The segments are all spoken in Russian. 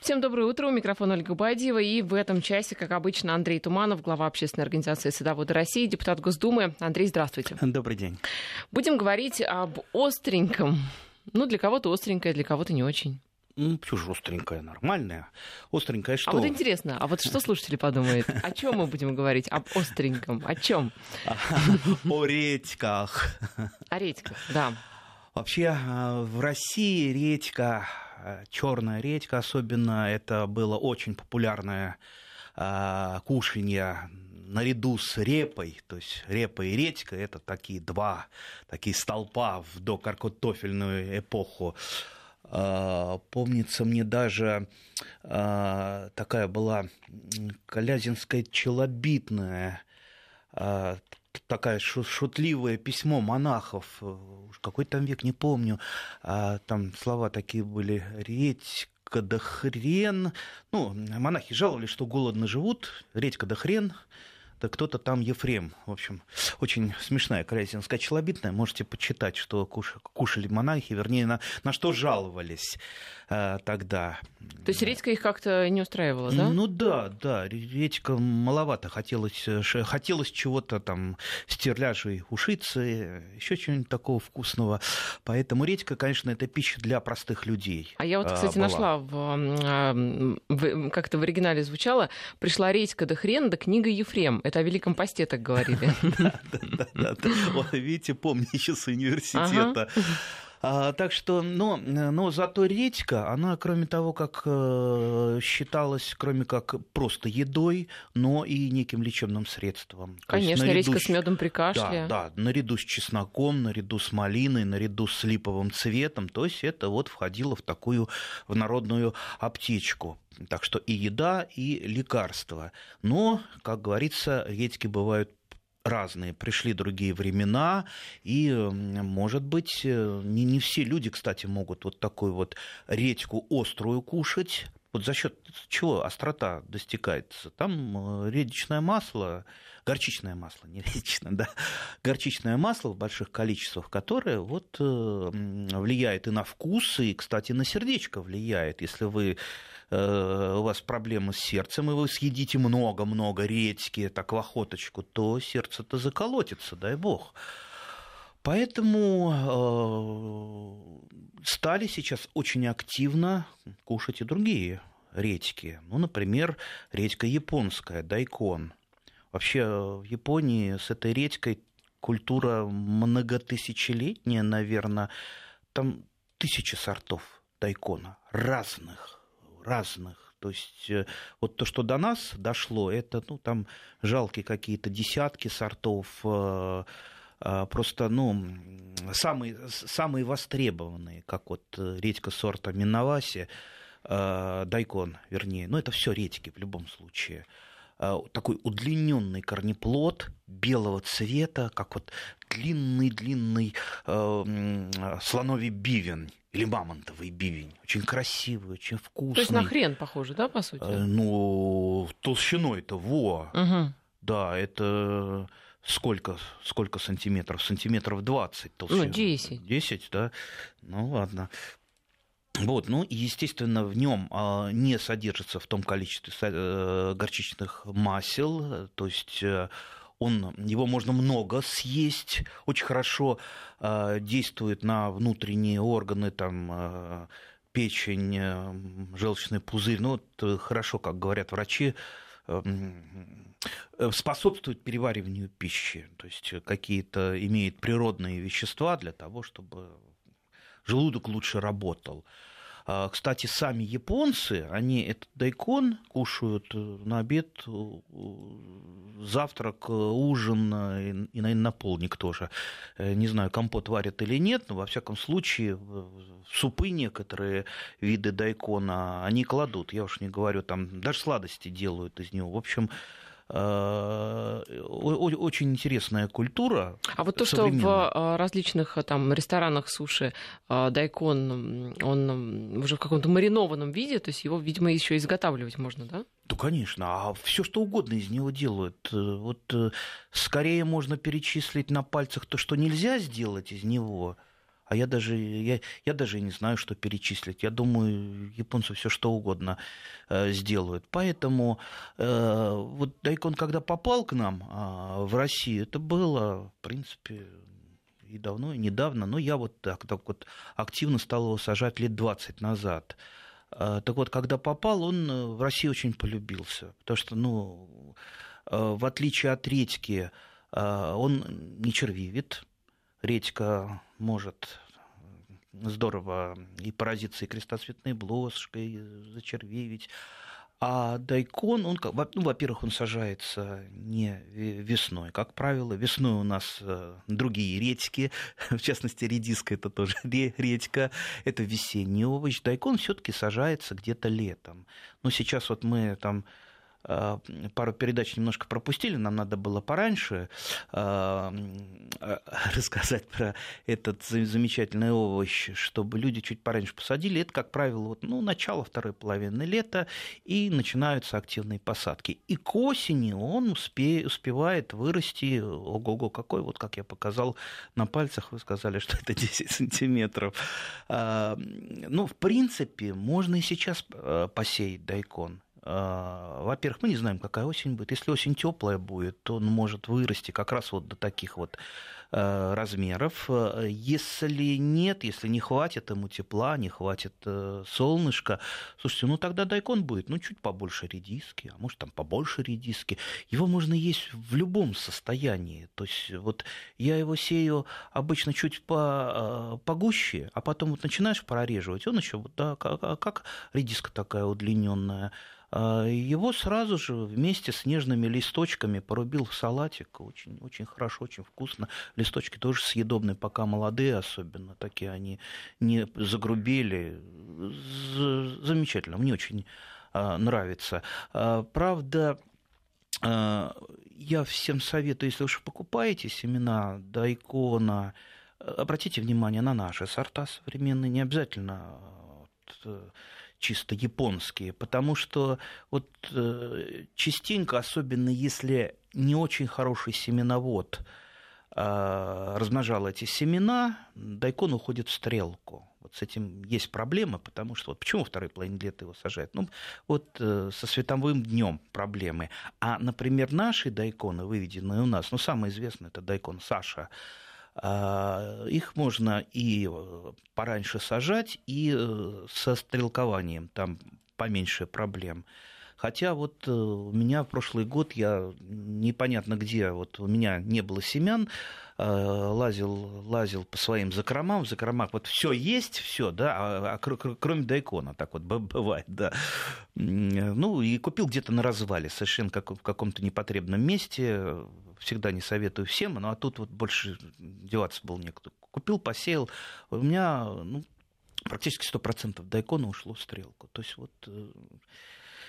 Всем доброе утро. У микрофона Ольга Бадьева. И в этом часе, как обычно, Андрей Туманов, глава общественной организации «Садоводы России», депутат Госдумы. Андрей, здравствуйте. Добрый день. Будем говорить об остреньком. Ну, для кого-то остренькое, для кого-то не очень. Ну, почему же остренькая, нормальная? Остренькая что? А вот интересно, а вот что слушатели подумают? О чем мы будем говорить? Об остреньком. О чем? О редьках. О редьках, да. Вообще э, в России редька, черная редька особенно, это было очень популярное э, кушанье наряду с репой, то есть репа и редька, это такие два такие столпа в докаркотофельную эпоху. Помнится мне даже такая была Колязинская челобитная такая шутливое письмо монахов, э, какой там век, не помню, а, там слова такие были, редька да хрен, ну, монахи жаловались, что голодно живут, редька да хрен, кто-то там Ефрем. В общем, очень смешная Карязинская челобитная. Можете почитать, что кушали монахи, вернее, на, на что жаловались э, тогда. То есть редька их как-то не устраивала, да? Ну да, да, редька маловато. Хотелось, э, хотелось чего-то там, стерляжей, ушицы, еще чего-нибудь такого вкусного. Поэтому редька, конечно, это пища для простых людей. А я вот, кстати, была. нашла, в, а, в, как-то в оригинале звучало, пришла редька да хрен, да книга Ефрем. Это о Великом посте так говорили. Да, да, да. Видите, помню еще с университета. А, так что, но, но зато редька, она, кроме того, как э, считалась, кроме как просто едой, но и неким лечебным средством. Конечно, редька с медом при кашле. Да, да, наряду с чесноком, наряду с малиной, наряду с липовым цветом. То есть это вот входило в такую в народную аптечку. Так что и еда, и лекарства. Но, как говорится, редьки бывают разные, пришли другие времена, и, может быть, э, не, не все люди, кстати, могут вот такую вот редьку острую кушать. Вот за счет чего острота достигается? Там э, редичное масло, горчичное масло, не редичное, да, горчичное масло в больших количествах, которое вот э, влияет и на вкус, и, кстати, на сердечко влияет. Если вы у вас проблемы с сердцем, и вы съедите много-много редьки, так в охоточку, то сердце-то заколотится, дай бог. Поэтому э, стали сейчас очень активно кушать и другие редьки. Ну, например, редька японская, дайкон. Вообще в Японии с этой редькой культура многотысячелетняя, наверное. Там тысячи сортов дайкона, разных разных. То есть э, вот то, что до нас дошло, это ну, там жалкие какие-то десятки сортов, э, э, просто ну, самые, самые востребованные, как вот редька сорта Миноваси, дайкон, вернее, ну это все редьки в любом случае такой удлиненный корнеплод белого цвета, как вот длинный-длинный э, слоновий бивень или мамонтовый бивень. Очень красивый, очень вкусный. То есть на хрен похоже, да, по сути? Э, ну, толщиной-то, во. Угу. Да, это сколько, сколько сантиметров? Сантиметров 20 толщина. Ну, 10. 10, да? Ну, ладно. Вот, ну и, естественно, в нем а, не содержится в том количестве э, горчичных масел, то есть э, он, его можно много съесть, очень хорошо э, действует на внутренние органы, там, э, печень, э, желчный пузырь. Ну, вот, э, хорошо, как говорят врачи, э, способствует перевариванию пищи, то есть какие-то имеет природные вещества для того, чтобы желудок лучше работал. А, кстати, сами японцы, они этот дайкон кушают э, на обед, завтрак, э, ужин э, и, наверное, на полник тоже. Не знаю, компот варят или нет, но во всяком случае супы некоторые виды дайкона они кладут. Я уж не говорю, там даже сладости делают из него. В общем, Э, очень интересная культура. А вот то, что в э, различных э, там ресторанах суши дайкон, он уже в каком-то маринованном виде, то есть его, видимо, еще изготавливать можно, да? Ну, конечно, а все что угодно из него делают. Вот скорее можно перечислить на пальцах то, что нельзя сделать из него, а я даже, я, я даже не знаю, что перечислить. Я думаю, японцы все что угодно э, сделают. Поэтому э, вот дайкон, когда попал к нам э, в Россию, это было, в принципе, и давно, и недавно, но я вот так, так вот активно стал его сажать лет 20 назад. Э, так вот, когда попал, он э, в России очень полюбился, потому что, ну, э, в отличие от редьки, он не червивит, редька может здорово и поразиться и крестоцветной блошкой, зачервивить, а дайкон, он, ну, во-первых, он сажается не весной. Как правило, весной у нас э, другие редьки, в частности, редиска это тоже редька, это весенний овощ. Дайкон все-таки сажается где-то летом. Но сейчас вот мы там пару передач немножко пропустили, нам надо было пораньше а, а, рассказать про этот замечательный овощ, чтобы люди чуть пораньше посадили. Это, как правило, вот, ну, начало второй половины лета, и начинаются активные посадки. И к осени он успе, успевает вырасти, ого-го, какой, вот как я показал на пальцах, вы сказали, что это 10 сантиметров. Ну, в принципе, можно и сейчас посеять дайкон а, во-первых, мы не знаем, какая осень будет. Если осень теплая будет, то он может вырасти как раз вот до таких вот а, размеров. Если нет, если не хватит ему тепла, не хватит э, солнышка, слушайте, ну тогда дайкон будет, ну чуть побольше редиски, а может там побольше редиски. Его можно есть в любом состоянии. То есть вот я его сею обычно чуть по, а, погуще, а потом вот начинаешь прореживать, он еще вот да, как, как редиска такая удлиненная. А, его сразу же вместе с нежными листочками порубил в салатик. Очень, очень хорошо, очень вкусно. Листочки тоже съедобные, пока молодые особенно. Такие они не загрубели. Замечательно, мне очень а, нравится. А, правда, я всем советую, если уж покупаете семена дайкона, обратите внимание на наши сорта современные, не обязательно чисто японские, потому что вот э, частенько, особенно если не очень хороший семеновод э, размножал эти семена, дайкон уходит в стрелку. Вот с этим есть проблема, потому что вот почему второй половине лета его сажают? Ну, вот э, со световым днем проблемы. А, например, наши дайконы, выведенные у нас, ну, самый известный это дайкон Саша, а, их можно и э, пораньше сажать, и э, со стрелкованием там поменьше проблем. Хотя вот э, у меня в прошлый год я непонятно где, вот у меня не было семян, лазил, лазил по своим закромам, в закромах вот все есть, все, да, а, а кроме дайкона, так вот бывает, да. Ну, и купил где-то на развале, совершенно как, в каком-то непотребном месте, всегда не советую всем, ну а тут вот больше деваться был некуда. Купил, посеял, у меня ну, практически 100% дайкона ушло в стрелку. То есть вот... Э,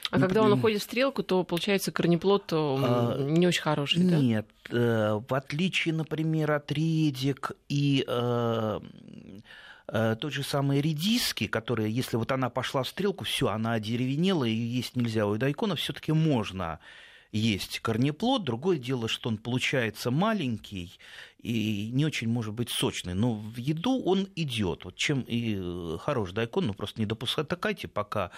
а ну, когда он уходит в стрелку, то получается корнеплод а, не очень хороший, да? Нет, э, в отличие, например, от редик и э, тот же самый редиски, которая, если вот она пошла в стрелку, все, она одеревенела, и есть нельзя. У дайкона все-таки можно есть корнеплод. Другое дело, что он получается маленький и не очень может быть сочный. Но в еду он идет. Вот чем и э, хороший дайкон, ну просто не допускайте, пока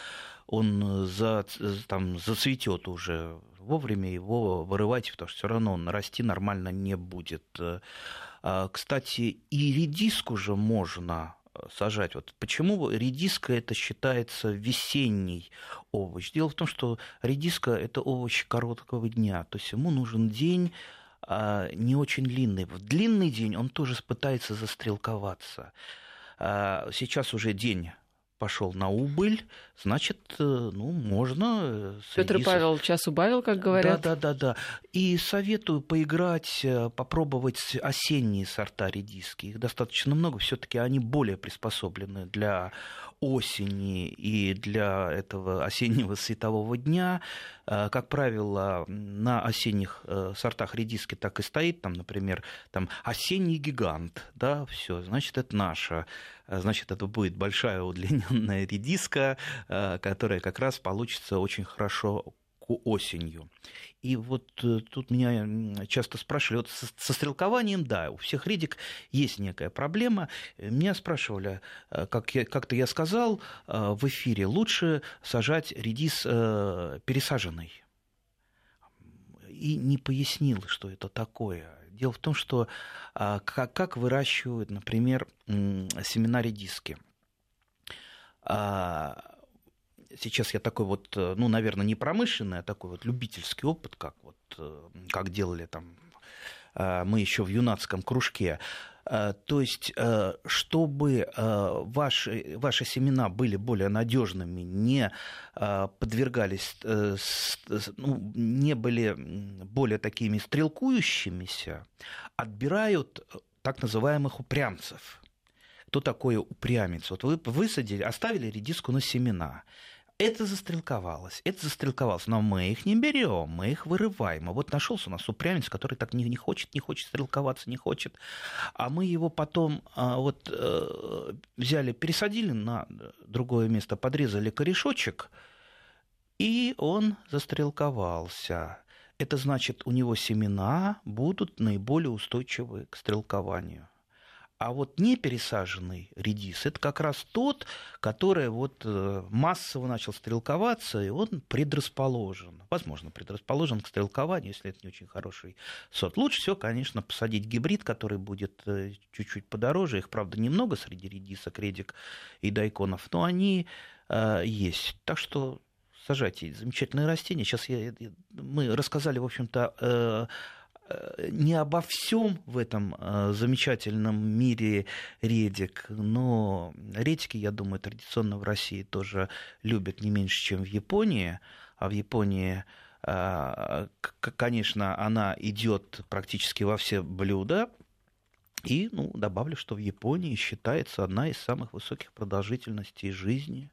он за, там, зацветет уже вовремя его вырывайте, потому что все равно он расти нормально не будет. А, кстати, и редиску же можно сажать. Вот почему редиска это считается весенний овощ? Дело в том, что редиска это овощ короткого дня, то есть ему нужен день а, не очень длинный. В длинный день он тоже пытается застрелковаться. А, сейчас уже день пошел на убыль, значит, э, ну, можно... Э, Петр Павел час убавил, как говорят. Да, да, да, да. И советую поиграть, э, попробовать осенние сорта редиски. Их достаточно много, все-таки они более приспособлены для осени и для этого осеннего светового дня. Как правило, на осенних сортах редиски так и стоит, там, например, там осенний гигант, да, все, значит, это наша Э, значит, это будет большая удлиненная редиска, э, которая как раз получится очень хорошо осенью. И вот э, тут меня часто спрашивали, вот со стрелкованием, да, у всех редик есть некая проблема. Меня спрашивали, э, как я, как-то я сказал э, в эфире, лучше сажать редис пересаженный. И не пояснил, что это такое. Дело в том, что как, как выращивают, например, семена редиски а, сейчас я такой вот, э, ну, наверное, не промышленный, а такой вот любительский опыт, как вот, э, как делали там э, мы еще в юнацком кружке. То есть, чтобы ваши, ваши семена были более надежными, не подвергались, ну, не были более такими стрелкующимися, отбирают так называемых упрямцев. Кто такое упрямец? Вот вы высадили, оставили редиску на семена это застрелковалось, это застрелковалось, но мы их не берем, мы их вырываем. А вот нашелся у нас упрямец, который так не, не хочет, не хочет стрелковаться, не хочет. А мы его потом а, вот э, взяли, пересадили на другое место, подрезали корешочек, и он застрелковался. Это значит, у него семена будут наиболее устойчивы к стрелкованию. А вот не пересаженный редис – это как раз тот, который вот э, массово начал стрелковаться, и он предрасположен. Возможно, предрасположен к стрелкованию, если это не очень хороший сорт. Лучше всего, конечно, посадить гибрид, который будет э, чуть-чуть подороже. Их, правда, немного среди редиса, кредик и дайконов, но они э, есть. Так что сажайте замечательные растения. Сейчас я, мы рассказали, в общем-то, Э, не обо всем в этом э, замечательном мире редик, но редики, я думаю, традиционно в России тоже любят не меньше, чем в Японии, а в Японии э, конечно, она идет практически во все блюда. И ну, добавлю, что в Японии считается одна из самых высоких продолжительностей жизни –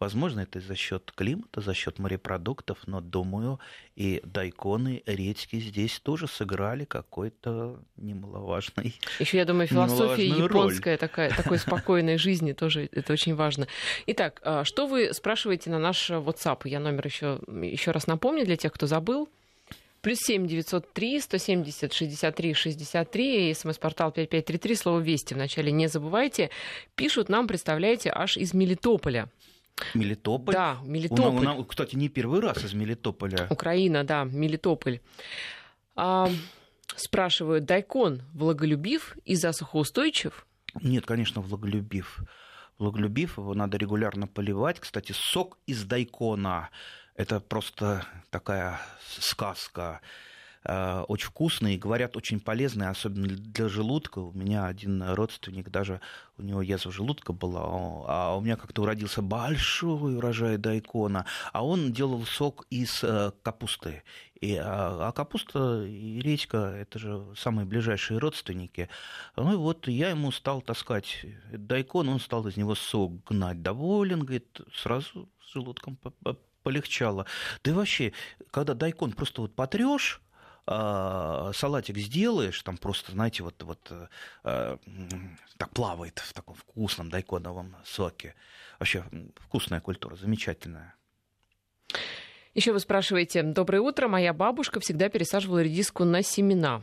Возможно, это за счет климата, за счет морепродуктов, но думаю, и дайконы, редьки здесь тоже сыграли какой-то немаловажный. Еще, я думаю, философия японская роль. такая, такой спокойной жизни тоже это очень важно. Итак, а, что вы спрашиваете на наш WhatsApp? Я номер еще, еще раз напомню для тех, кто забыл. Плюс семь девятьсот три сто семьдесят шестьдесят три шестьдесят три смс-портал пять пять три три слово «Вести» вначале не забывайте. Пишут нам, представляете, аж из Мелитополя. Мелитополь. Да, Мелитополь. У нас, кстати, не первый раз из Мелитополя. Украина, да, Мелитополь. А, спрашивают, дайкон влаголюбив и засухоустойчив? Нет, конечно, влаголюбив. Влаголюбив, его надо регулярно поливать. Кстати, сок из дайкона – это просто такая сказка. Э, очень вкусные, говорят, очень полезные, особенно для желудка. У меня один родственник, даже у него язва желудка была, а у меня как-то уродился большой урожай дайкона, а он делал сок из э, капусты. И, а, а капуста и редька – это же самые ближайшие родственники. Ну и вот я ему стал таскать дайкон, он стал из него сок гнать. Доволен, говорит, сразу с желудком полегчало. Да и вообще, когда дайкон просто вот потрешь, салатик сделаешь, там просто, знаете, вот, вот э, так плавает в таком вкусном дайконовом соке. Вообще вкусная культура, замечательная. Еще вы спрашиваете, доброе утро, моя бабушка всегда пересаживала редиску на семена.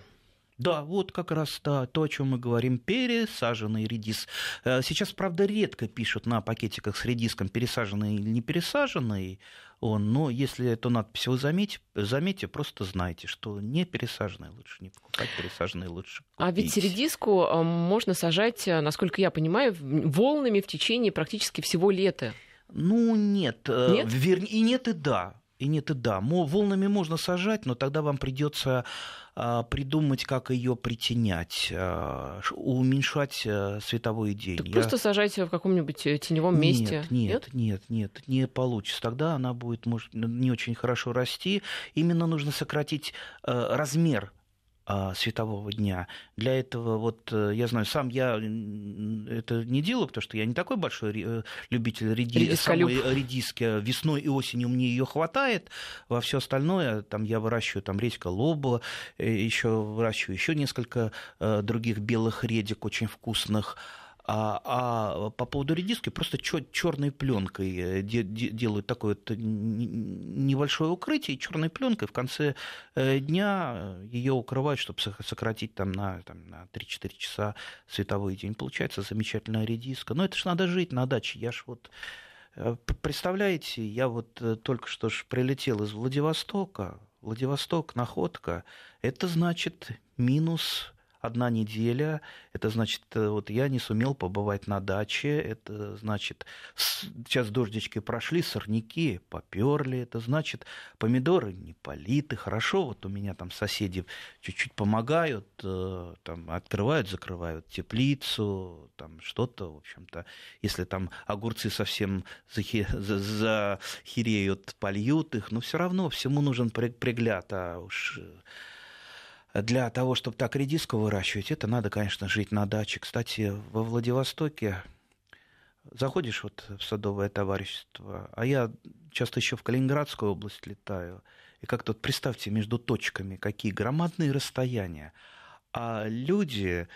Да, вот как раз да, то, о чем мы говорим, пересаженный редис. Э, сейчас, правда, редко пишут на пакетиках с редиском пересаженный или не пересаженный он, но если эту надпись вы заметите, заметите, просто знайте, что не пересаженный лучше не покупать, пересаженный лучше купить. А ведь редиску э, можно сажать, э, насколько я понимаю, волнами в течение практически всего лета. Ну, нет. нет? Вернее, и нет, и да. И нет, и да. Волнами можно сажать, но тогда вам придется придумать, как ее притенять, а, уменьшать а, световой день. Так Я... Просто сажать в каком-нибудь э, теневом месте. Нет, нет, нет, нет, не получится. Тогда она будет может, не очень хорошо расти. Именно нужно сократить размер а, светового дня. Для этого, вот э, я знаю, сам я это не делаю, потому что я не такой большой э, любитель реди... самой редиски. Весной и осенью мне ее хватает. Во все остальное там я выращиваю там редька лоба, э, еще выращиваю еще несколько других белых редик очень вкусных. А, а по поводу редиски просто черной пленкой э, де, де, делают такое вот небольшое укрытие, и черной пленкой в конце э, дня ее укрывают, чтобы сократить там на, там, на 3-4 часа световой день. Получается замечательная редиска. Но это же надо жить на даче. Я ж вот э, Представляете, я вот только что ж прилетел из Владивостока. Владивосток, находка. Это значит минус одна неделя, это значит, э, вот я не сумел побывать на даче, это значит, сейчас дождички прошли, сорняки поперли, это значит, помидоры не политы, хорошо, вот у меня там соседи чуть-чуть помогают, э, там открывают, закрывают теплицу, там что-то, в общем-то, если там огурцы совсем захереют, польют их, но все равно всему нужен пригляд, а уж э, для того, чтобы так редиску выращивать, это надо, конечно, жить на даче. Кстати, во Владивостоке заходишь вот в садовое товарищество, а я часто еще в Калининградскую область летаю, и как тут представьте между точками, какие громадные расстояния. А люди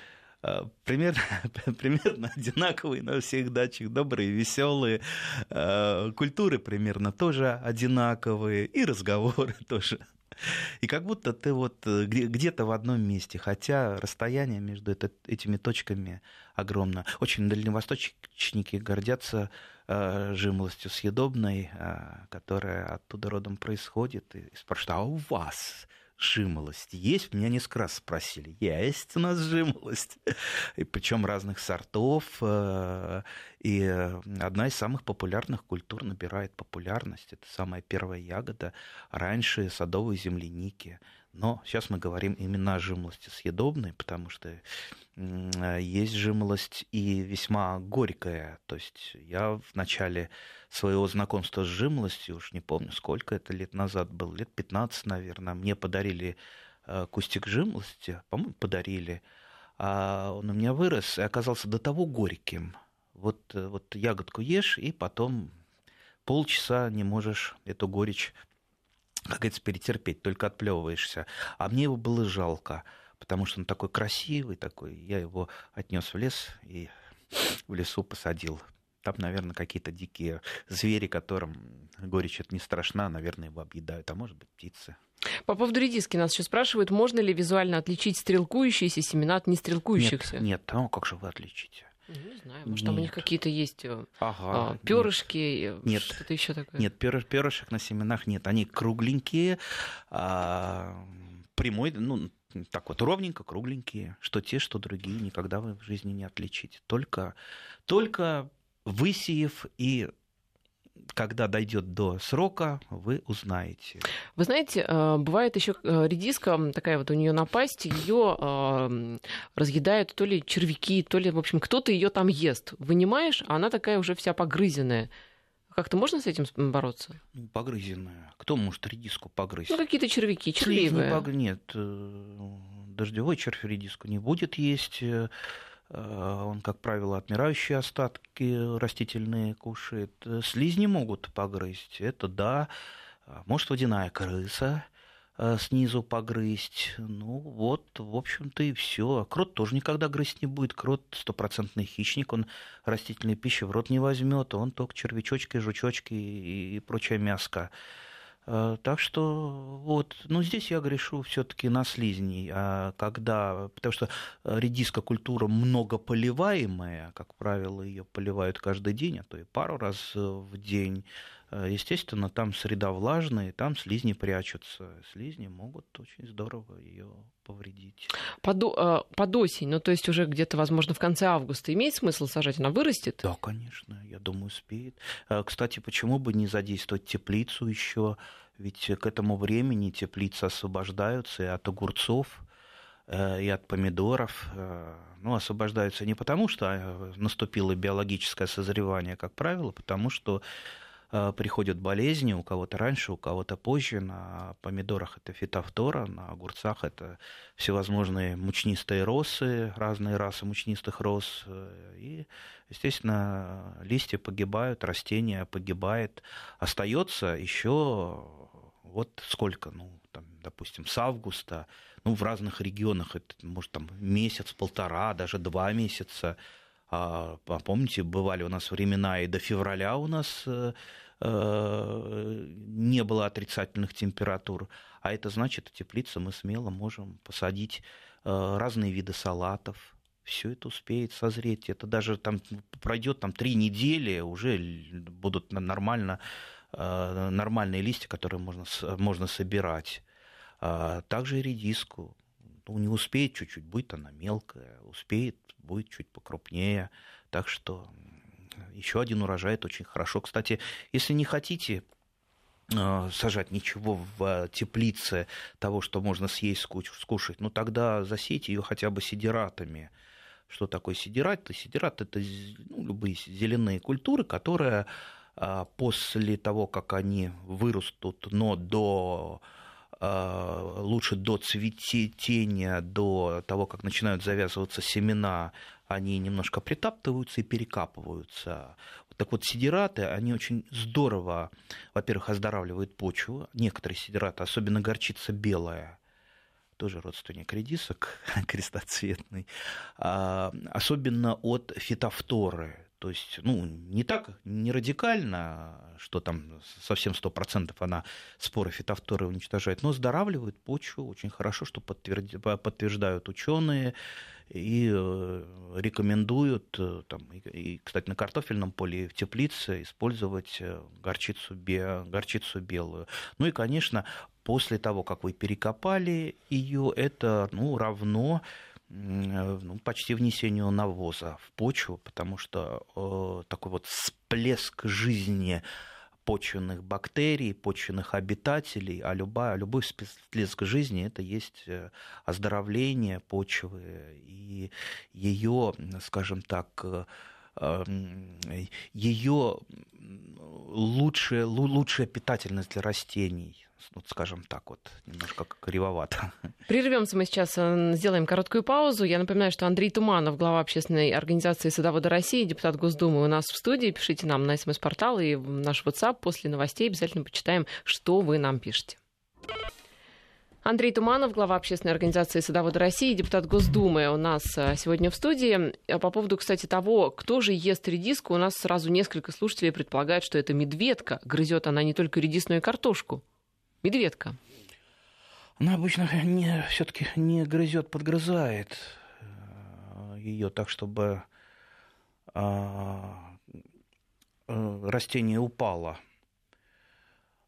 э, примерно, примерно одинаковые на всех дачах, добрые, веселые, э, культуры примерно тоже одинаковые, и разговоры тоже и как будто ты вот э, где-то в одном месте, хотя расстояние между это, этими точками огромно. Очень дальневосточники гордятся э, жимолостью съедобной, э, которая оттуда родом происходит, и спрашивают, а у вас жимолость есть? Меня несколько раз спросили. Есть у нас жимолость. И причем разных сортов. Э, и одна из самых популярных культур набирает популярность. Это самая первая ягода. Раньше садовые земляники – но сейчас мы говорим именно о жимолости съедобной, потому что есть жимолость и весьма горькая. То есть я в начале своего знакомства с жимолостью, уж не помню, сколько это лет назад был, лет 15, наверное, мне подарили э, кустик жимолости, по-моему, подарили, а он у меня вырос и оказался до того горьким. Вот, э, вот ягодку ешь, и потом полчаса не можешь эту горечь как говорится, перетерпеть, только отплевываешься. А мне его было жалко, потому что он такой красивый, такой. Я его отнес в лес и в лесу посадил. Там, наверное, какие-то дикие звери, которым горечь это не страшна, наверное, его объедают, а может быть, птицы. По поводу редиски нас еще спрашивают, можно ли визуально отличить стрелкующиеся семена от нестрелкующихся? Нет, нет, а как же вы отличите? Ну, не знаю, может, там у них какие-то есть э, ага, а, перышки, э, нет, что-то еще такое. Нет, перышек на семенах нет. Они кругленькие, а, прямой, ну, так вот ровненько, кругленькие. Что те, что другие, никогда вы в жизни не отличите. Только, только высеяв и когда дойдет до срока, вы узнаете. Вы знаете, э, бывает еще э, редиска, такая вот у нее напасть, ее э, разъедают то ли червяки, то ли, в общем, кто-то ее там ест. Вынимаешь, а она такая уже вся погрызенная. Как-то можно с этим бороться? Погрызенная. Кто может редиску погрызть? Ну, какие-то червяки, червивые. Пог... Нет, дождевой червь редиску не будет есть. Э, он, как правило, отмирающие остатки растительные кушает. Слизни могут погрызть, это да. А может, водяная крыса э, снизу погрызть. Ну вот, в общем-то и все. Крот тоже никогда грызть не будет. Крот стопроцентный хищник, он растительной пищи в рот не возьмет, он только червячочки, жучочки и прочее мяско. Э, так что вот, ну здесь я грешу все-таки на слизней, а когда, потому что редиска культура многополиваемая, как правило, ее поливают каждый день, а то и пару раз в день. Э, естественно, там среда влажная, там слизни прячутся. Слизни могут очень здорово ее повредить. Под, э, под осень, ну то есть уже где-то, возможно, в конце августа имеет смысл сажать? Она вырастет? Да, конечно, я думаю, успеет. Кстати, почему бы не задействовать теплицу еще? Ведь к этому времени теплицы освобождаются и от огурцов, э, и от помидоров. Э, ну, освобождаются не потому, что э, наступило биологическое созревание, как правило, потому что приходят болезни, у кого-то раньше, у кого-то позже. На помидорах это фитофтора, на огурцах это всевозможные мучнистые росы, разные расы мучнистых роз. И, естественно, листья погибают, растения погибает. Остается еще вот сколько, ну, там, допустим, с августа, ну, в разных регионах это, может, там, месяц, полтора, даже два месяца А, а помните, бывали у нас времена и до февраля у нас э, э, не было отрицательных температур. А это значит, в теплице мы смело можем посадить э, разные виды салатов, все это успеет созреть. Это даже там пройдет там три недели, уже будут нормально, нормальные листья, которые можно, можно собирать. А также редиску. Ну, не успеет чуть-чуть, будет она мелкая, успеет, будет чуть покрупнее. Так что еще один урожай это очень хорошо. Кстати, если не хотите а, сажать ничего в теплице того, что можно съесть, скушать, ну тогда засейте ее хотя бы сидератами. Что такое сидерат? Сидерат это ну, любые зеленые культуры, которые а, после того, как они вырастут, но до лучше до цветения, до того, как начинают завязываться семена, они немножко притаптываются и перекапываются. Так вот, сидираты, они очень здорово, во-первых, оздоравливают почву. Некоторые сидираты, особенно горчица белая, тоже родственник редисок, крестоцветный, а, особенно от фитофторы. То есть, ну, не так, не радикально, что там совсем 100% она споры фитофторы уничтожает, но оздоравливает почву очень хорошо, что подтверждают ученые и э, рекомендуют, э, там, и, кстати, на картофельном поле в теплице использовать э, горчицу, горчицу белую. Ну и, конечно, после того, как вы перекопали ее, это ну, равно ну, почти внесению навоза в почву, потому что э, такой вот всплеск жизни почвенных бактерий, почвенных обитателей, а любая, любой всплеск жизни это есть э, оздоровление почвы и ее, скажем так, э, ее лучшая, лучшая питательность для растений, вот скажем так вот, немножко кривовато. Прервемся мы сейчас, э, сделаем короткую паузу. Я напоминаю, что Андрей Туманов, глава общественной организации «Садоводы России», депутат Госдумы у нас в студии. Пишите нам на смс-портал и в наш WhatsApp. После новостей обязательно почитаем, что вы нам пишете. Андрей Туманов, глава общественной организации «Садоводы России», депутат Госдумы у нас э, сегодня в студии. А по поводу, кстати, того, кто же ест редиску, у нас сразу несколько слушателей предполагают, что это медведка. Грызет она не только редисную картошку. Медведка. Она обычно не, все-таки не грызет, подгрызает э, ее так, чтобы а, э, растение упало.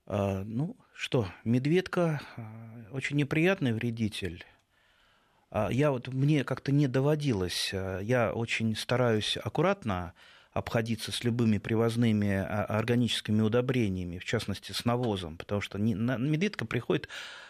А, ну, что, медведка очень неприятный вредитель. А, я вот, мне как-то не доводилось. Я очень стараюсь аккуратно обходиться с любыми привозными а, органическими удобрениями, в частности с навозом, потому что медведка приходит,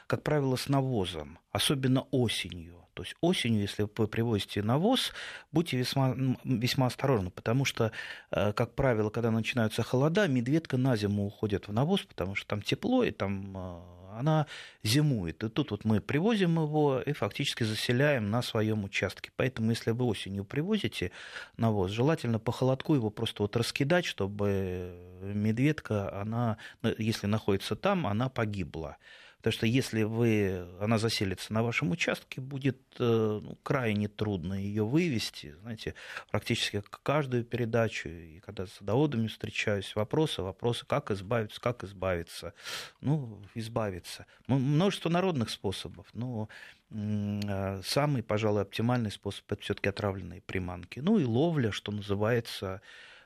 как правило, с навозом, особенно осенью. То есть осенью, если вы привозите навоз, будьте весьма, весьма осторожны, потому что, э, как правило, когда начинаются холода, медведка на зиму уходит в навоз, потому что там тепло, и там э, она зимует. И тут вот мы привозим его и фактически заселяем на своем участке. Поэтому, если вы осенью привозите навоз, желательно по холодку его просто вот раскидать, чтобы медведка, она, если находится там, она погибла. Потому что если вы, она заселится на вашем участке, будет э, ну, крайне трудно ее вывести. Знаете, практически каждую передачу, и когда с садоводами встречаюсь, вопросы, вопросы, как избавиться, как избавиться. Ну, избавиться. Множество народных способов, но э, самый, пожалуй, оптимальный способ это все-таки отравленные приманки. Ну и ловля, что называется,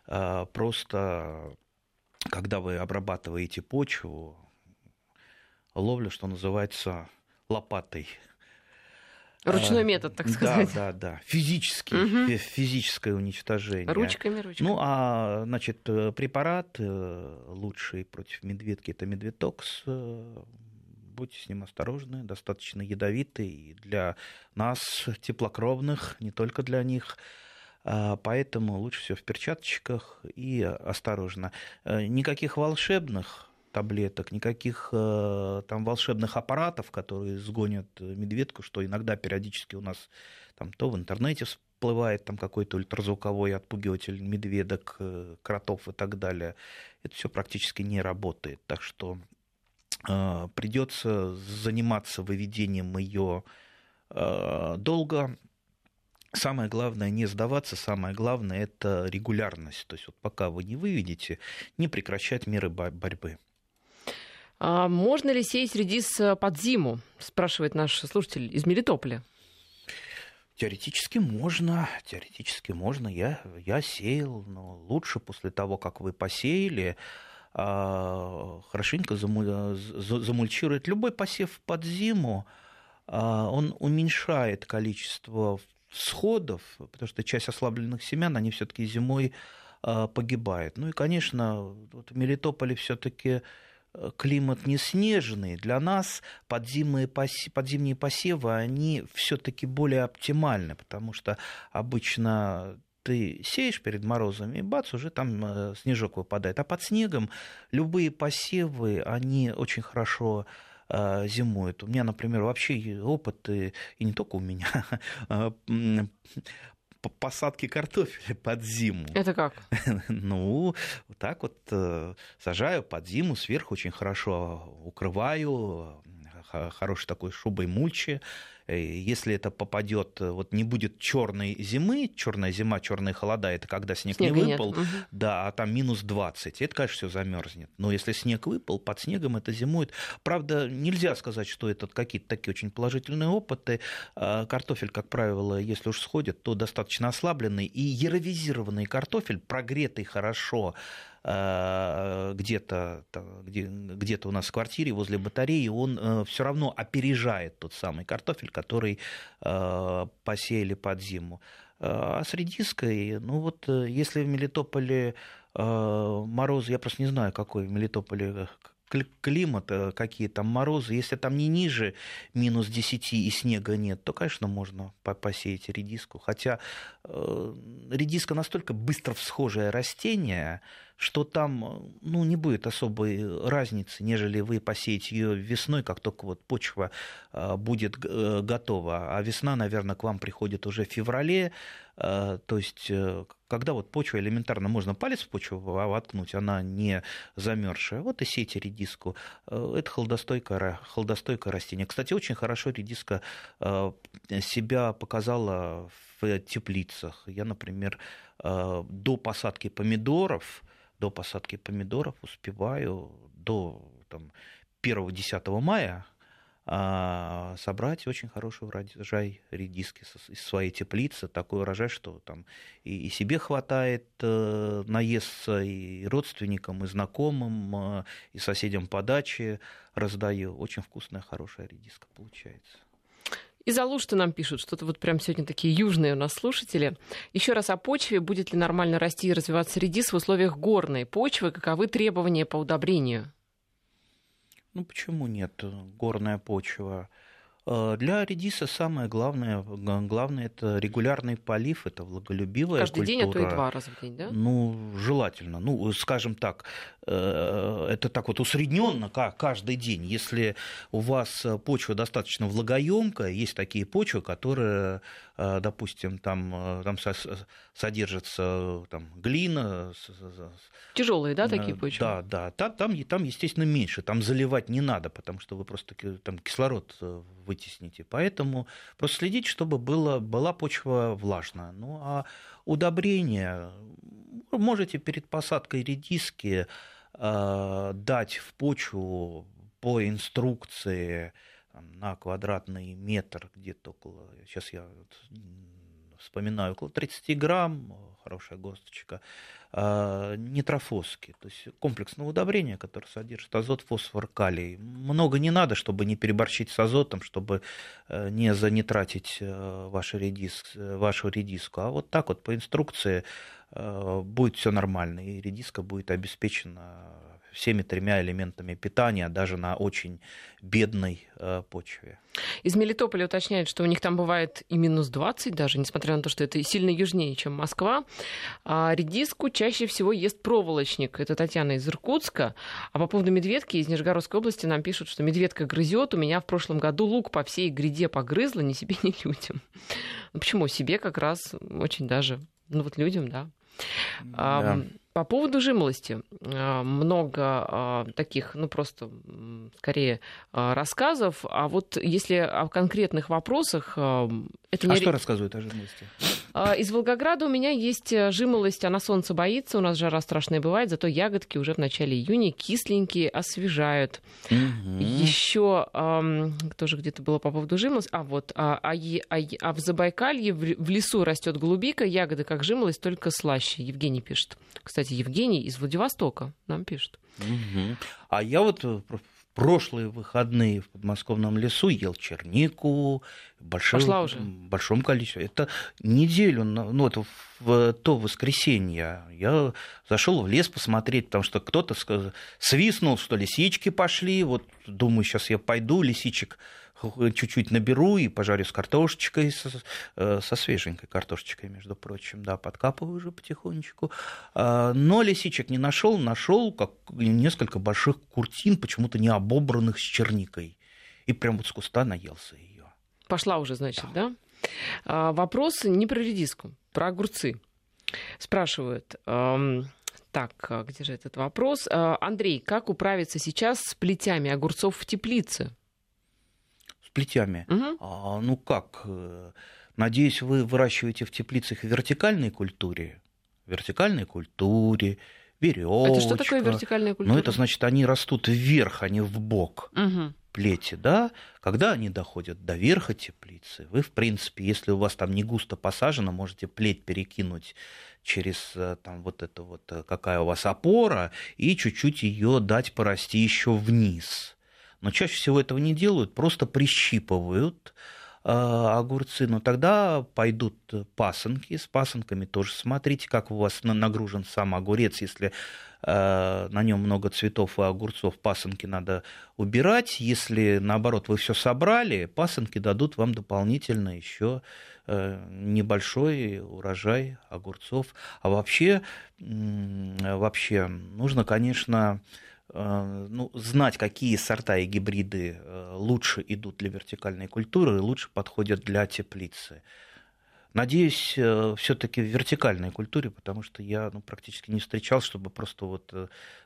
э, просто когда вы обрабатываете почву, ловля, что называется, лопатой. Ручной а, метод, так сказать. Да, да, да. Физический, угу. физическое уничтожение. Ручками, ручками. Ну, а, значит, э, препарат э, лучший против медведки – это медведокс. Э, будьте с ним осторожны, достаточно ядовитый и для нас, теплокровных, не только для них. А, поэтому лучше все в перчаточках и осторожно. Никаких волшебных таблеток, никаких э, там волшебных аппаратов, которые сгонят медведку, что иногда периодически у нас там то в интернете всплывает там какой-то ультразвуковой отпугиватель медведок, э, кротов и так далее. Это все практически не работает. Так что э, придется заниматься выведением ее долго, Самое главное не сдаваться, самое главное это регулярность. То есть вот пока вы не выведете, не прекращать меры борьбы. А можно ли сеять редис э, под зиму? Спрашивает наш слушатель из Мелитополя. Теоретически можно, теоретически можно. Я, я сеял, но лучше после того, как вы посеяли, а, хорошенько замульчировать. Любой посев под зиму, а, он уменьшает количество всходов, потому что часть ослабленных семян, они все-таки зимой а, погибают. Ну и, конечно, вот в Мелитополе все-таки э, климат не снежный. Для нас подзимные, посевы, подзимние посевы, они все-таки более оптимальны, потому что обычно ты сеешь перед морозами, и бац, уже там э, снежок выпадает. А под снегом любые посевы, они очень хорошо а, зимует. У меня, например, вообще опыт, и не только у меня, а, посадки картофеля под зиму. Это как? ну, вот так вот э, сажаю под зиму, сверху очень хорошо укрываю, хорошей такой шубой мульчи, Э, если это попадет, э, вот не будет черной зимы, черная зима, черные холода, это когда снег Снега не выпал, нет. да, а там минус 20, это, конечно, все замерзнет. Но если снег выпал, под снегом это зимует. Правда, нельзя сказать, что это какие-то такие очень положительные опыты. А, картофель, как правило, если уж сходит, то достаточно ослабленный. И яровизированный картофель, прогретый хорошо, Э, где-то где, где-то у нас в квартире возле батареи, он э, все равно опережает тот самый картофель, который э, посеяли под зиму. А с редиской, ну вот если в Мелитополе морозы, я просто не знаю, какой в Мелитополе климат, какие там морозы, если там не ниже минус 10 и снега нет, то, конечно, можно посеять редиску. Хотя редиска настолько быстро всхожее растение, что там ну, не будет особой разницы, нежели вы посеете ее весной, как только вот почва а, будет э, готова. А весна, наверное, к вам приходит уже в феврале, то есть э, когда вот почва элементарно можно палец в почву воткнуть, она не замерзшая, вот и сейте редиску. Э, это холодостойкое, холодостойкое растение. Кстати, очень хорошо редиска себя показала в теплицах. Я, например, до посадки помидоров до посадки помидоров успеваю до там, 1-10 мая а, собрать очень хороший урожай редиски из своей теплицы, такой урожай, что там и, себе хватает э, наесться, и родственникам, и знакомым, э, и соседям по даче раздаю. Очень вкусная, хорошая редиска получается. Из Алушты нам пишут, что-то вот прям сегодня такие южные у нас слушатели. Еще раз о почве. Будет ли нормально расти и развиваться редис в условиях горной почвы? Каковы требования по удобрению? Ну почему нет? Горная почва для редиса самое главное, главное это регулярный полив, это влаголюбивая Каждый культура. день, а то и два раза в день, да? Ну, желательно. Ну, скажем так, э, это так вот усредненно каждый день. Если у вас почва достаточно влагоемкая, есть такие почвы, которые, э, допустим, там, там содержится там, глина. Тяжелые, да, такие почвы? Да, да. Там, там, естественно, меньше. Там заливать не надо, потому что вы просто там кислород вы вытесните. Поэтому просто следите, чтобы было, была почва влажная. Ну а удобрения можете перед посадкой редиски э, дать в почву по инструкции там, на квадратный метр где-то около, сейчас я вспоминаю, около 30 грамм, хорошая горсточка, а, нитрофоски, то есть комплексное удобрение, которое содержит азот, фосфор, калий. Много не надо, чтобы не переборщить с азотом, чтобы э, не занитратить э, вашу, редис, э, вашу редиску. А вот так вот по инструкции будет все нормально, и редиска будет обеспечена всеми тремя элементами питания, даже на очень бедной э, почве. Из Мелитополя уточняют, что у них там бывает и минус 20 даже, несмотря на то, что это сильно южнее, чем Москва. А редиску чаще всего ест проволочник. Это Татьяна из Иркутска. А по поводу медведки из Нижегородской области нам пишут, что медведка грызет. У меня в прошлом году лук по всей гряде погрызла, ни себе, ни людям. Ну, почему? Себе как раз очень даже. Ну вот людям, да. Да. По поводу жимолости. А, много а, таких, ну просто скорее рассказов. А вот если о конкретных вопросах... Это не... А что рассказывают о жимолости? Из Волгограда у меня есть жимолость, она солнца боится, у нас жара страшная бывает, зато ягодки уже в начале июня кисленькие, освежают. Угу. Еще тоже где-то было по поводу жимолости. А вот, а, а, а, а в Забайкалье в, в лесу растет голубика, ягоды как жимолость, только слаще. Евгений пишет. Кстати, Евгений из Владивостока нам пишет. Угу. А я вот в прошлые выходные в подмосковном лесу ел чернику Пошла уже. большом количестве. Это неделю, ну, это в то воскресенье. Я зашел в лес посмотреть, потому что кто-то свистнул, что лисички пошли. Вот думаю, сейчас я пойду, лисичек чуть-чуть наберу и пожарю с картошечкой, со, э, со свеженькой картошечкой, между прочим, да, подкапываю уже потихонечку. А, но лисичек не нашел, нашел как несколько больших куртин, почему-то не обобранных с черникой. И прям вот с куста наелся ее. Пошла уже, значит, да? да? А, вопрос не про редиску, про огурцы. Спрашивают. Так, а где же этот вопрос? Андрей, как управиться сейчас с плетями огурцов в теплице? Плетями. Угу. А, ну как? Э, надеюсь, вы выращиваете в теплицах вертикальной культуре. Вертикальной культуре, веревочка. Это что такое вертикальная культура? Ну, это значит, они растут вверх, а не в бок. Угу. Плети, да, когда они доходят до верха теплицы, вы, в принципе, если у вас там не густо посажено, можете плеть перекинуть через э, там вот это вот, э, какая у вас опора, и чуть-чуть ее дать порасти еще вниз но чаще всего этого не делают, просто прищипывают э, огурцы, но тогда пойдут пасынки. С пасынками тоже смотрите, как у вас нагружен сам огурец. Если э, на нем много цветов и огурцов, пасынки надо убирать. Если наоборот вы все собрали, пасынки дадут вам дополнительно еще э, небольшой урожай огурцов. А вообще, вообще нужно, конечно, ну, знать, какие сорта и гибриды э, лучше идут для вертикальной культуры и лучше подходят для теплицы. Надеюсь, э, все-таки в вертикальной культуре, потому что я ну, практически не встречал, чтобы просто вот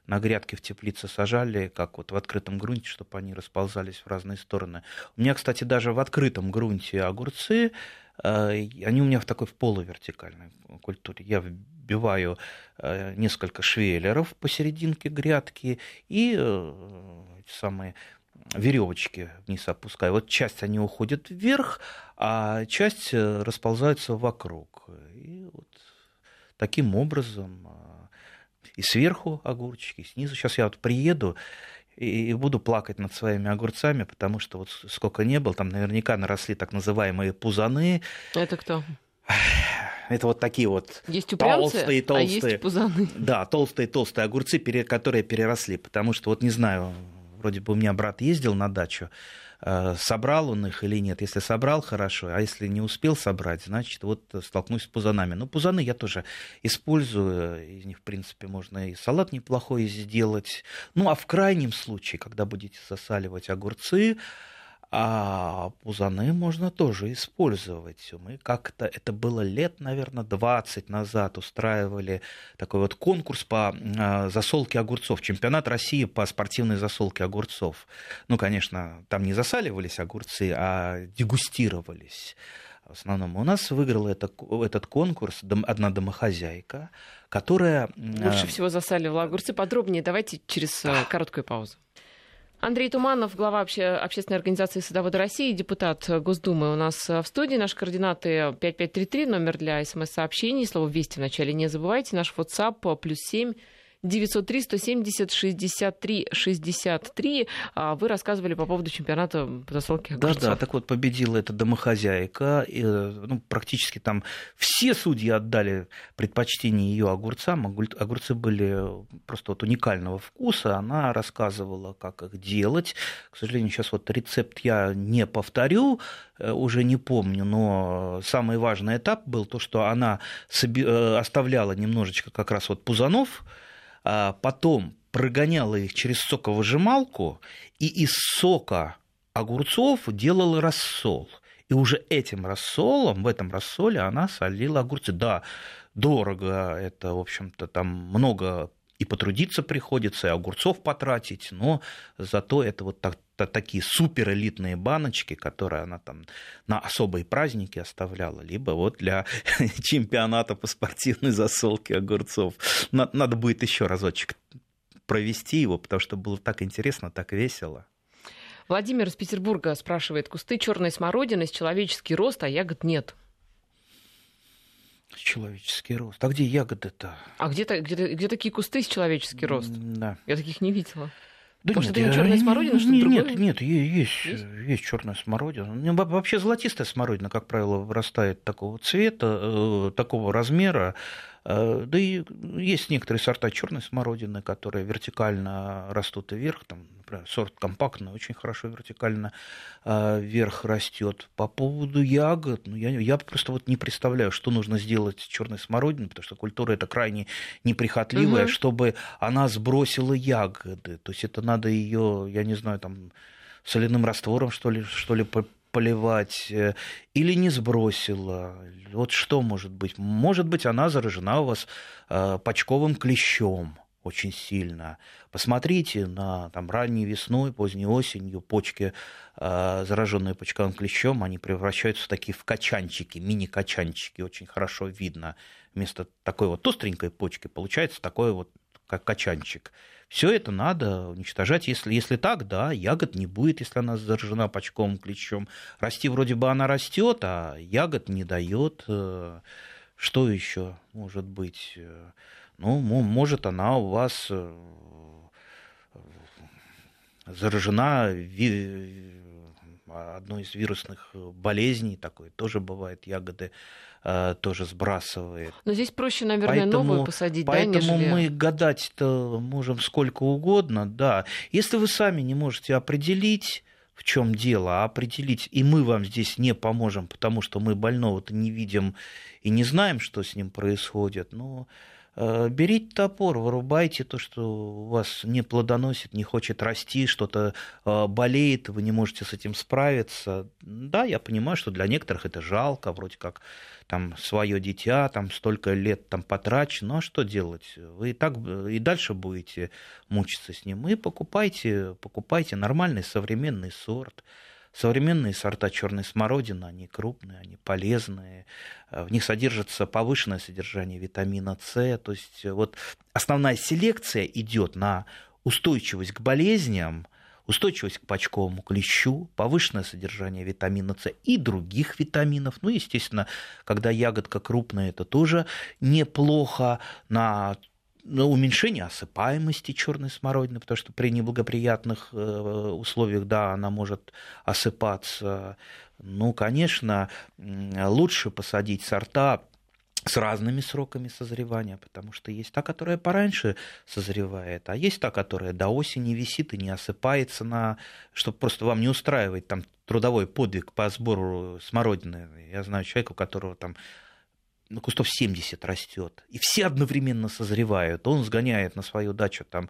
на грядке в теплице сажали, как вот в открытом грунте, чтобы они расползались в разные стороны. У меня, кстати, даже в открытом грунте огурцы, они у меня в такой в полувертикальной культуре. Я вбиваю э, несколько швеллеров посерединке грядки и э, эти самые веревочки вниз опускаю. Вот часть они уходят вверх, а часть э, расползается вокруг. И вот таким образом и сверху огурчики, и снизу. Сейчас я вот приеду и буду плакать над своими огурцами, потому что вот сколько не было, там наверняка наросли так называемые пузаны. Это кто? Это вот такие вот есть толстые, толстые. А есть пузаны. Да, толстые, толстые огурцы, которые переросли. Потому что, вот не знаю, вроде бы у меня брат ездил на дачу, э, собрал он их или нет. Если собрал, хорошо, а если не успел собрать, значит, вот столкнусь с пузанами. Но пузаны я тоже использую, из них, в принципе, можно и салат неплохой сделать. Ну, а в крайнем случае, когда будете засаливать огурцы, а пузаны можно тоже использовать. Мы как-то, это было лет, наверное, 20 назад, устраивали такой вот конкурс по а, засолке огурцов, чемпионат России по спортивной засолке огурцов. Ну, конечно, там не засаливались огурцы, а дегустировались. В основном у нас выиграла это, этот конкурс одна домохозяйка, которая... Лучше а, всего засаливала огурцы. Подробнее давайте через э, короткую паузу. Андрей Туманов, глава обще... общественной организации «Садоводы России», депутат Госдумы у нас в студии. Наши координаты 5533, номер для смс-сообщений, слово «Вести» в начале не забывайте. Наш WhatsApp плюс 7 903 170 63 63. Вы рассказывали по поводу чемпионата по засолке огурцов. Да, да, так вот победила эта домохозяйка. И, ну, практически там все судьи отдали предпочтение ее огурцам. Огурцы были просто вот уникального вкуса. Она рассказывала, как их делать. К сожалению, сейчас вот рецепт я не повторю, э, уже не помню, но самый важный этап был то, что она э, оставляла немножечко как раз вот пузанов, потом прогоняла их через соковыжималку и из сока огурцов делала рассол. И уже этим рассолом, в этом рассоле она солила огурцы. Да, дорого, это, в общем-то, там много и потрудиться приходится, и огурцов потратить, но зато это вот так, такие суперэлитные баночки, которые она там на особые праздники оставляла, либо вот для чемпионата по спортивной засолке огурцов. Надо будет еще разочек провести его, потому что было так интересно, так весело. Владимир из Петербурга спрашивает, кусты черной смородины с человеческий рост, а ягод нет. Человеческий рост. А где ягоды-то? А где-то, где, где такие кусты с человеческий рост? Да. Я таких не видела. Да Может, нет, это черная смородина, что-то другое? Нет, нет, есть, есть? есть черная смородина. Вообще золотистая смородина, как правило, вырастает такого цвета, э, такого размера, Э, да и есть некоторые сорта черной смородины, которые вертикально растут и вверх. Там, сорт компактный, очень хорошо вертикально э, вверх растет. По поводу ягод, ну, я, я просто вот не представляю, что нужно сделать с черной смородиной, потому что культура это крайне неприхотливая, угу. чтобы она сбросила ягоды. То есть это надо ее, я не знаю, там соляным раствором, что ли, что ли поливать э, или не сбросила. Вот что может быть? Может быть, она заражена у вас э, почковым клещом очень сильно. Посмотрите на там, ранней весной, поздней осенью почки, э, зараженные почковым клещом, они превращаются в такие в качанчики, мини-качанчики, очень хорошо видно. Вместо такой вот остренькой почки получается такой вот как качанчик. Все это надо уничтожать. Если, если так, да, ягод не будет, если она заражена почком, клещом. Расти вроде бы она растет, а ягод не дает. Э, что еще может быть? Ну, может, она у вас э, заражена одной из вирусных болезней, такой тоже бывает, ягоды Э, тоже сбрасывает. Но здесь проще, наверное, поэтому, новую посадить, поэтому да, нежели... мы гадать-то можем сколько угодно, да. Если вы сами не можете определить, в чем дело, а определить, и мы вам здесь не поможем, потому что мы больного-то не видим и не знаем, что с ним происходит, но Э, берите топор, вырубайте то, что вас не плодоносит, не хочет расти, что-то э, болеет, вы не можете с этим справиться. Да, я понимаю, что для некоторых это жалко, вроде как там свое дитя, там столько лет там потрачено, а что делать? Вы и так и дальше будете мучиться с ним. И покупайте, покупайте нормальный современный сорт. Современные сорта черной смородины, они крупные, они полезные, э, в них содержится повышенное содержание витамина С. То есть э, вот основная селекция идет на устойчивость к болезням, устойчивость к почковому клещу, повышенное содержание витамина С и других витаминов. Ну, естественно, когда ягодка крупная, это тоже неплохо на уменьшение осыпаемости черной смородины, потому что при неблагоприятных э, условиях, да, она может осыпаться. Ну, конечно, лучше посадить сорта с разными сроками созревания, потому что есть та, которая пораньше созревает, а есть та, которая до осени висит и не осыпается на, чтобы просто вам не устраивать там трудовой подвиг по сбору смородины. Я знаю человека, у которого там на кустов 70 растет, и все одновременно созревают. Он сгоняет на свою дачу там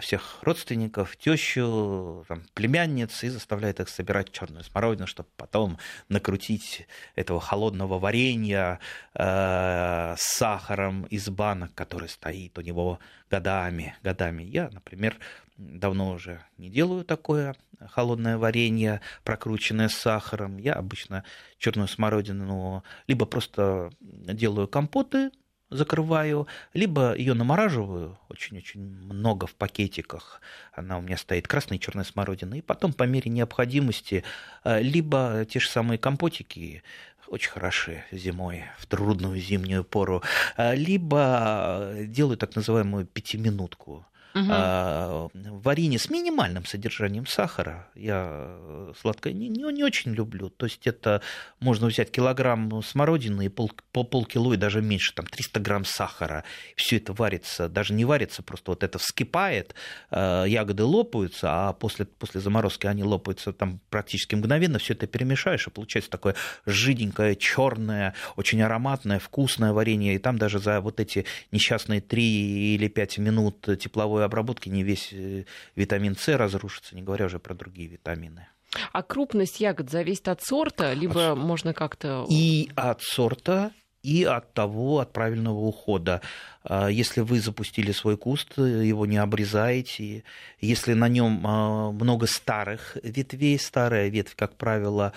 всех родственников, тещу, там, племянниц и заставляет их собирать черную смородину, чтобы потом накрутить этого холодного варенья э, с сахаром из банок, который стоит у него годами, годами. Я, например, давно уже не делаю такое холодное варенье, прокрученное с сахаром. Я обычно черную смородину либо просто делаю компоты закрываю, либо ее намораживаю очень-очень много в пакетиках. Она у меня стоит красная и черная смородина. И потом по мере необходимости э, либо те же самые компотики очень хороши зимой, в трудную зимнюю пору, э, либо делаю так называемую пятиминутку угу. а, варенье с минимальным содержанием сахара. Я сладкое не, не, не очень люблю. То есть это можно взять килограмм смородины и пол, по полкило и даже меньше, там 300 грамм сахара. Все это варится, даже не варится, просто вот это вскипает, а, ягоды лопаются, а после, после заморозки они лопаются там практически мгновенно. Все это перемешаешь, и получается такое жиденькое, черное, очень ароматное, вкусное варенье. И там даже за вот эти несчастные 3 или 5 минут тепловой тепловой обработки не весь э, витамин С разрушится, не говоря уже про другие витамины. А крупность ягод зависит от сорта, либо от... можно как-то... И от сорта, и от того, от правильного ухода. А, если вы запустили свой куст, его не обрезаете. Если на нем а, много старых ветвей, старая ветвь, как правило,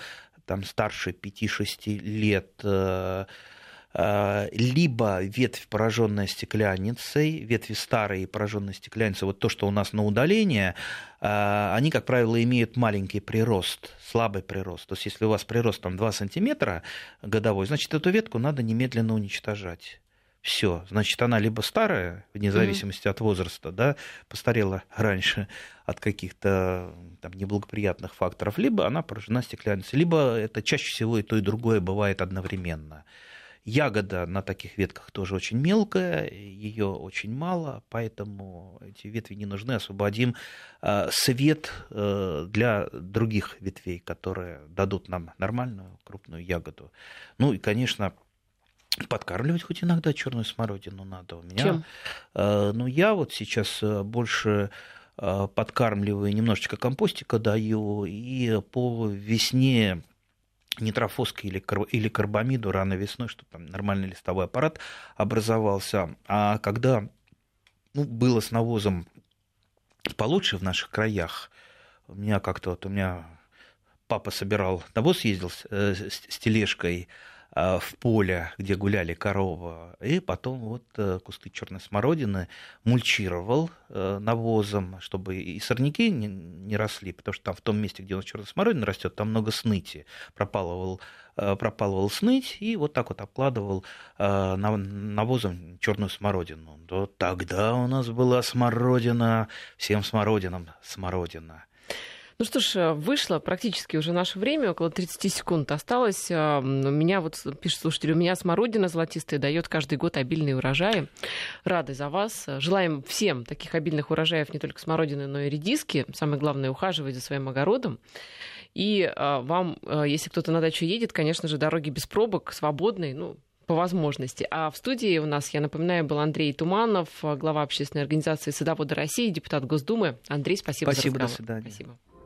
там старше 5-6 лет, э, э, либо ветвь, пораженная стекляницей, ветви старые, пораженные стекляницей, вот то, что у нас на удаление, э, они, как правило, имеют маленький прирост, слабый прирост. То есть, если у вас прирост там 2 сантиметра годовой, значит, эту ветку надо немедленно уничтожать все, значит, она либо старая, вне зависимости mm-hmm. от возраста, да, постарела раньше от каких-то там, неблагоприятных факторов, либо она поражена стеклянницей, либо это чаще всего и то, и другое бывает одновременно. Ягода на таких ветках тоже очень мелкая, ее очень мало, поэтому эти ветви не нужны. Освободим а, свет э, для других ветвей, которые дадут нам нормальную крупную ягоду. Ну и, конечно, Подкармливать хоть иногда черную смородину надо. У меня, Чем? Э, ну, я вот сейчас э, больше э, подкармливаю, немножечко компостика даю, и по весне нитрофоской или, или карбамиду рано весной, чтобы там нормальный листовой аппарат образовался. А когда ну, было с навозом получше в наших краях, у меня как-то вот у меня папа собирал навоз, ездил с, с, с тележкой, в поле, где гуляли коровы, и потом вот э, кусты черной смородины мульчировал э, навозом, чтобы и сорняки не, не росли, потому что там в том месте, где у нас черная смородина растет, там много сныти, пропалывал э, пропалывал сныть и вот так вот обкладывал навозом черную смородину. Да тогда у нас была смородина, всем смородинам смородина. Ну что ж, э, вышло практически уже наше время, около 30 секунд осталось. А, у меня вот, пишет слушатель, у меня смородина золотистая дает каждый год обильные урожаи. Рады за вас. Желаем всем таких обильных урожаев не только смородины, но и редиски. Самое главное, ухаживать за своим огородом. И вам, если кто-то на дачу едет, конечно же, дороги без пробок, свободные, ну, по возможности. А в студии у нас, я напоминаю, был Андрей Туманов, глава общественной организации «Садоводы России», депутат Госдумы. Андрей, спасибо, спасибо за разговор. Спасибо, до свидания. Спасибо.